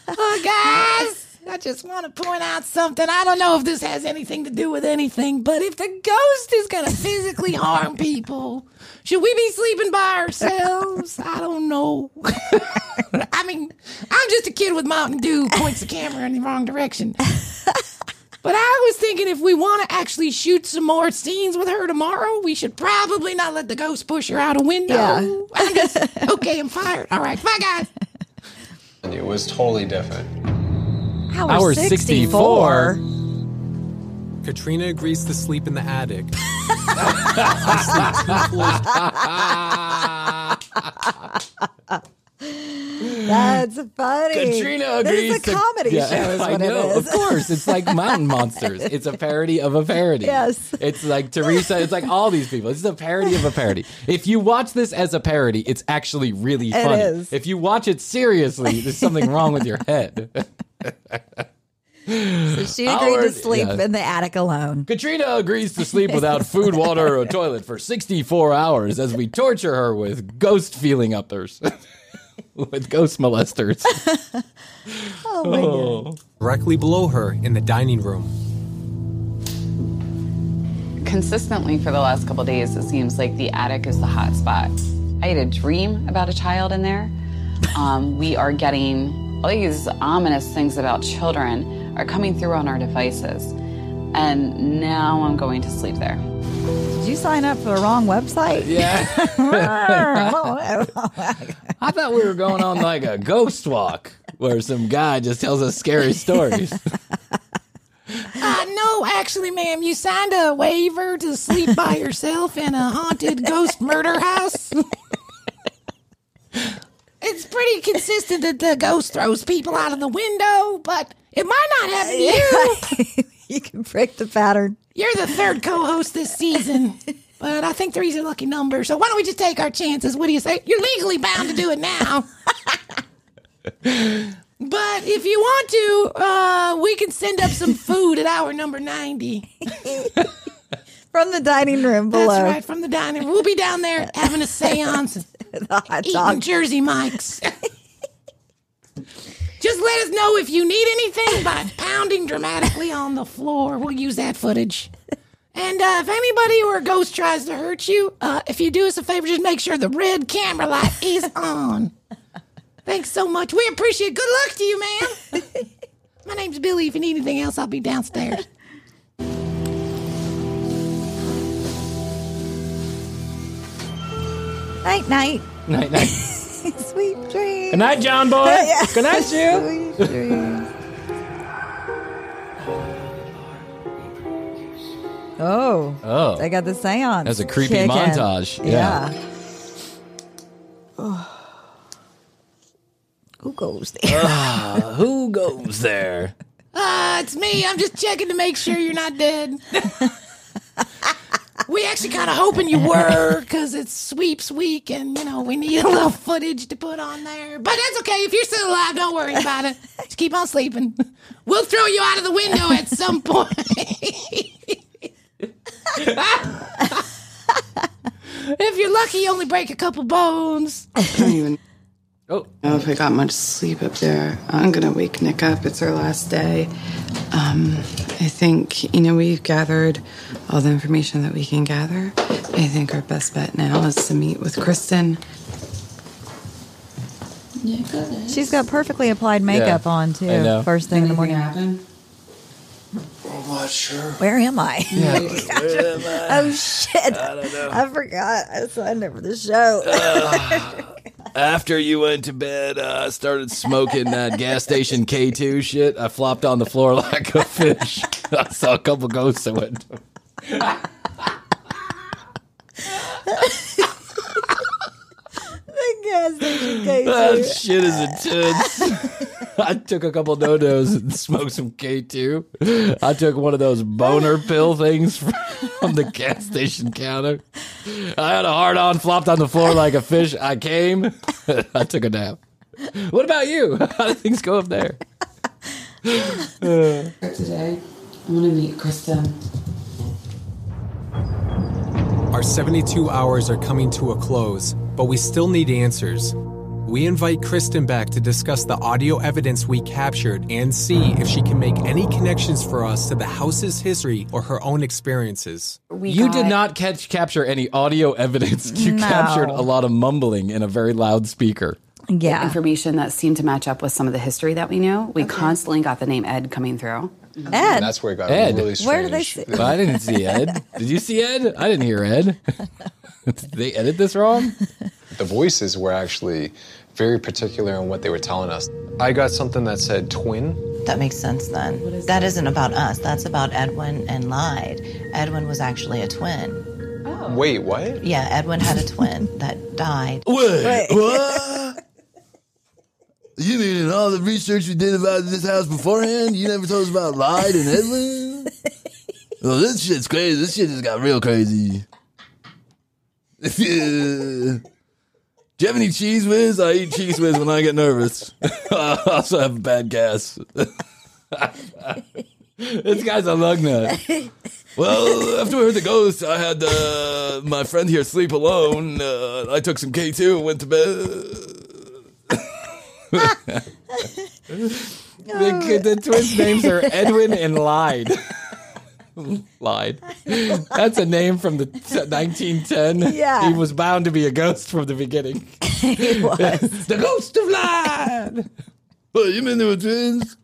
Oh, guys, I just want to point out something. I don't know if this has anything to do with anything, but if the ghost is going to physically harm people, should we be sleeping by ourselves? I don't know. I mean, I'm just a kid with Mountain Dew, points the camera in the wrong direction. But I was thinking if we want to actually shoot some more scenes with her tomorrow, we should probably not let the ghost push her out a window. Yeah. I'm just, okay, I'm fired. All right, bye, guys. And It was totally different. Hour, Hour 64. Katrina agrees to sleep in the attic. I sleep two floors That's funny. Katrina This is a to- comedy Yeah, show, is I what know, it is. Of course, it's like Mountain Monsters. It's a parody of a parody. Yes. it's like Teresa. It's like all these people. It's a parody of a parody. If you watch this as a parody, it's actually really funny. is. If you watch it seriously, there's something wrong with your head. So she agreed Howard- to sleep yeah. in the attic alone. Katrina agrees to sleep without food, water, or a toilet for 64 hours as we torture her with ghost feeling uppers. with ghost molesters. Oh my god. directly below her in the dining room. Consistently for the last couple days, it seems like the attic is the hot spot. I had a dream about a child in there. Um, we are getting all these ominous things about children are coming through on our devices. And now I'm going to sleep there. Did you sign up for the wrong website? Yeah. I thought we were going on like a ghost walk where some guy just tells us scary stories. Uh, no, actually, ma'am, you signed a waiver to sleep by yourself in a haunted ghost murder house. it's pretty consistent that the ghost throws people out of the window, but it might not happen to you. you can break the pattern. You're the third co-host this season, but I think three's a lucky number. So why don't we just take our chances? What do you say? You're legally bound to do it now. But if you want to, uh, we can send up some food at hour number 90. From the dining room below. That's right, from the dining room. We'll be down there having a seance, the hot eating dog. Jersey Mike's. Just let us know if you need anything by pounding dramatically on the floor. We'll use that footage. And uh, if anybody or a ghost tries to hurt you, uh, if you do us a favor, just make sure the red camera light is on. Thanks so much. We appreciate it. Good luck to you, man. My name's Billy. If you need anything else, I'll be downstairs. Night, night. Night, night. Sweet dreams. Good night, John boy. Yeah. Good night, you. Sweet dreams. Oh. Oh. They got the seance. That's a creepy kicking. montage. Yeah. Yeah. Oh. Who goes there? Ah, who goes there? Uh, it's me. I'm just checking to make sure you're not dead. We actually kind of hoping you were because it's sweeps week and, you know, we need a little footage to put on there. But that's okay. If you're still alive, don't worry about it. Just keep on sleeping. We'll throw you out of the window at some point. if you're lucky, you only break a couple bones. I don't even oh. know if I got much sleep up there. I'm gonna wake Nick up. It's our last day. Um, I think you know we've gathered all the information that we can gather. I think our best bet now is to meet with Kristen. She's got perfectly applied makeup Yeah, on I too. know. First thing in the morning. happen? I'm not sure. Where am I? Yeah. Gotcha. Oh shit! I don't know. I forgot. I signed up for the show. After you went to bed, uh, I started smoking that gas station K2 shit. I flopped on the floor like a fish. I saw a couple ghosts that went. The gas station K2. That shit is intense. I took a couple no-nos and smoked some K2. I took one of those boner pill things from the gas station counter. I had a hard on, flopped on the floor like a fish. I came. I took a nap. What about you? How did things go up there? Today, I want to meet Kristen. Our 72 hours are coming to a close, but we still need answers. We invite Kristen back to discuss the audio evidence we captured and see if she can make any connections for us to the house's history or her own experiences. you did not catch capture any audio evidence. You No. captured a lot of mumbling in a very loud speaker. Yeah. Information that seemed to match up with some of the history that we knew. We constantly got the name Ed coming through. Ed. That's where it got Ed. really strange. Where did they see- Well, I didn't see Ed. Did you see Ed? I didn't hear Ed. Did they edit this wrong? The voices were actually very particular in what they were telling us. I got something that said twin. That makes sense then. that isn't about us. That's about Edwin and Lyde. Edwin was actually a twin. Oh. Wait, what? Yeah, Edwin had a twin that died. Wait, what? You mean in all the research we did about this house beforehand, you never told us about Lyde and Edwin? well, this shit's crazy. This shit just got real crazy. Do you have any Cheez Whiz? I eat Cheez Whiz when I get nervous. I also have a bad gas. this guy's a lug nut. Well, after we heard the ghost, I had uh, my friend here sleep alone. Uh, I took some K2 and went to bed. The, the twins' names are Edwin and Lyde. Lied. That's a name from the t- 1910. Yeah. He was bound to be a ghost from the beginning. he was. the ghost of. Well, you mean they were twins?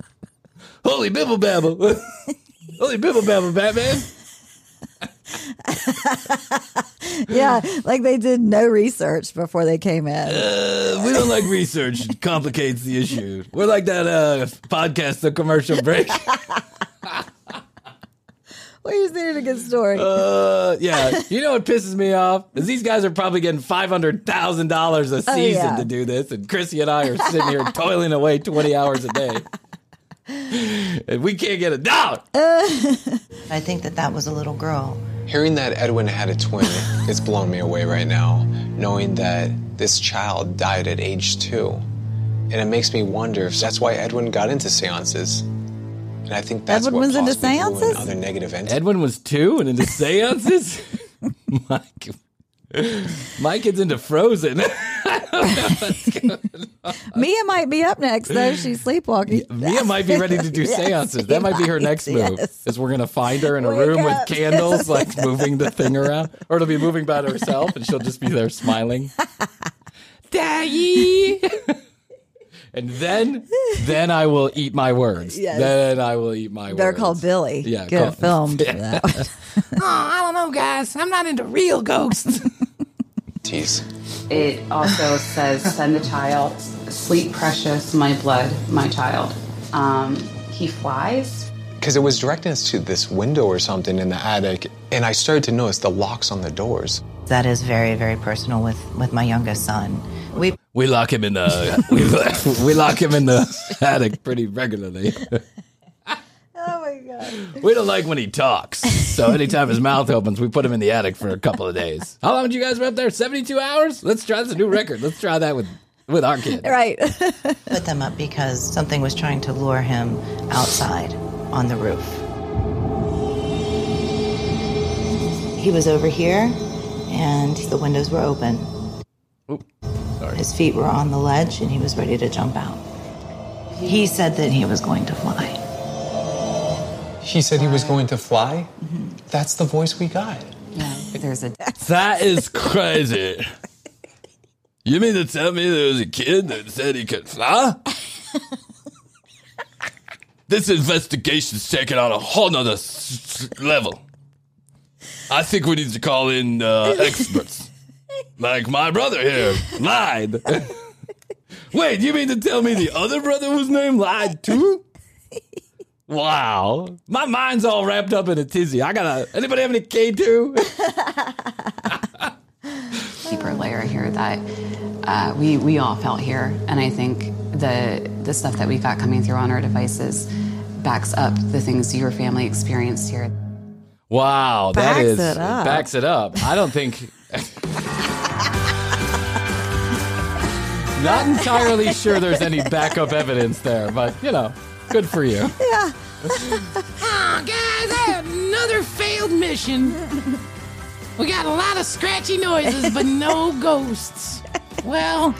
Holy bibble babble. Holy bibble babble, Batman. yeah, like they did no research before they came in. Uh, we don't like research. It complicates the issue. We're like that uh, podcast, The Commercial Break. Well, you needed a good story. Uh, yeah. You know what pisses me off? Is these guys are probably getting $500,000 a season Oh, yeah. to do this. And Krissy and I are sitting here toiling away 20 hours a day. And we can't get a dollar. I think that that was a little girl. Hearing that Edwin had a twin, it's blown me away right now. Knowing that this child died at age two. And it makes me wonder if that's why Edwin got into seances. And I think that's Edwin what was into possibly drew seances? Other negative entities. Edwin was two and into seances? my, my kid's into Frozen. Mia might be up next though. She's sleepwalking. Mia might be ready to do Yes, seances. That might be her next move. yes. Is we're gonna find her in a Wake room up. with candles, like moving the thing around, or it'll be moving by herself, and she'll just be there smiling. Daddy. And then, then I will eat my words. Yes. Then I will eat my words. They're called Billy. Yeah, Get call- filmed. Yeah. for that. Oh, I don't know, guys. I'm not into real ghosts. Tease. It also says, send the child, sleep precious, my blood, my child. Um, he flies. Because it was directing us to this window or something in the attic, and I started to notice the locks on the doors. That is very, very personal with, with my youngest son. We We lock him in the we, we lock him in the attic pretty regularly. my god. We don't like when he talks. So anytime his mouth opens, we put him in the attic for a couple of days. How long did you guys were up there? 72 hours? Let's try this new record. Let's try that with with our kid. Right. put them up because something was trying to lure him outside on the roof. He was over here and the windows were open. Sorry. His feet were on the ledge and he was ready to jump out. He said that he was going to fly. He said he was going to fly? That's the voice we got. Yeah, there's a. That is crazy. You mean to tell me there was a kid that said he could fly? this investigation's taken on a whole nother s- s- level. I think we need to call in uh, experts. like my brother here lied. Wait, you mean to tell me the other brother whose name lied too? Wow. My mind's all wrapped up in a tizzy. I gotta anybody have any K2? deeper layer here that uh, we we all felt here, and I think the the stuff that we got coming through on our devices backs up the things your family experienced here. Wow, that Backs is it up. backs it up. I don't think Not entirely sure there's any backup evidence there, but you know, good for you. Yeah. oh, guys, I had another failed mission. We got a lot of scratchy noises, but no ghosts. Well,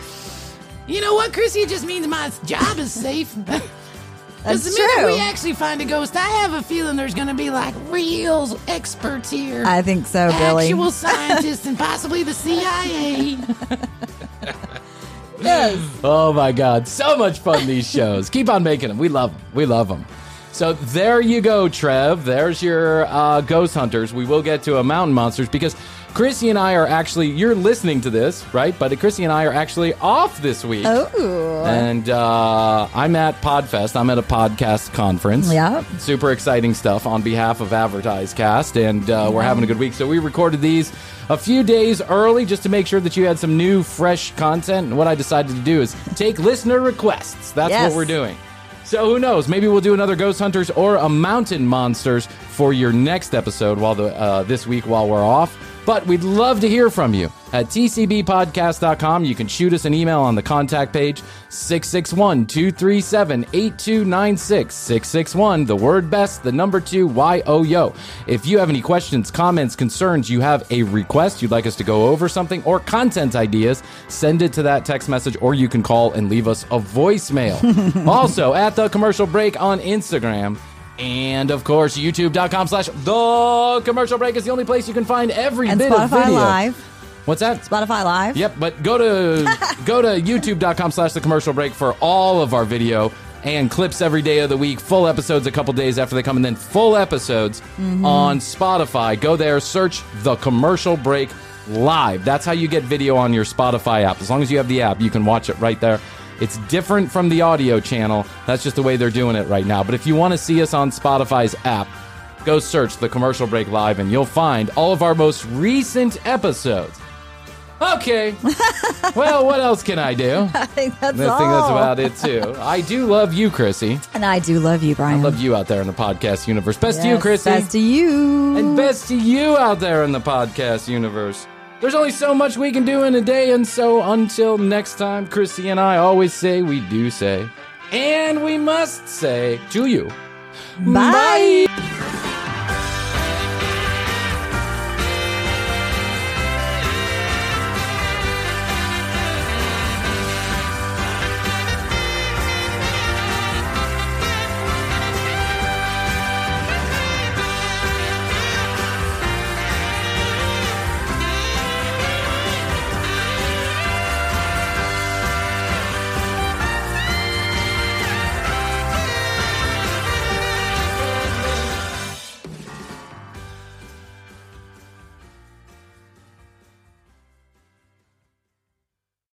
you know what, Krissy? It just means my job is safe. Because the That's minute true. we actually find a ghost, I have a feeling there's going to be like real experts here. I think so, Billy. Actual scientists and possibly the CIA. Yes. Oh my God, so much fun these shows. Keep on making them. We love them. We love them. So there you go, Trev. There's your uh, ghost hunters. We will get to a mountain monsters because Krissy and I are actually. You're listening to this, right? But Krissy and I are actually off this week. Oh. And uh, I'm at Podfest. I'm at a podcast conference. Yeah. Super exciting stuff on behalf of AdvertiseCast, and uh, we're having a good week. So we recorded these a few days early just to make sure that you had some new, fresh content. And what I decided to do is take listener requests. That's Yes. what we're doing. So who knows? Maybe we'll do another Ghost Hunters or a Mountain Monsters for your next episode while the uh, this week while we're off. But we'd love to hear from you at tcbpodcast.com. You can shoot us an email on the contact page 661 237 8296 661 the word best the number 2 Y O yo. If you have any questions, comments, concerns, you have a request, you'd like us to go over something or content ideas, send it to that text message or you can call and leave us a voicemail. also, at the commercial break on Instagram. And of course, youtube.com slash the commercial break is the only place you can find every And bit of Spotify video. Live. What's that? Spotify Live. Yep, but go to go to youtube.com slash the commercial break for all of our video and clips every day of the week, full episodes a couple days after they come, and then full episodes Mhm. on Spotify. Go there, search the commercial break live. That's how you get video on your Spotify app. As long as you have the app, you can watch it right there. It's different from the audio channel. That's just the way they're doing it right now. But if you want to see us on Spotify's app, go search the commercial break live and you'll find all of our most recent episodes. Okay. well, what else can I do? I think that's I all. think that's about it too. I do love you, Krissy. And I do love you, Bryan. I love you out there in the podcast universe. Best to you, Yes, Krissy. Best to you. And best to you out there in the podcast universe. There's only so much we can do in a day, and so until next time, Krissy and I always say we do say, and we must say to you, Bye. Bye.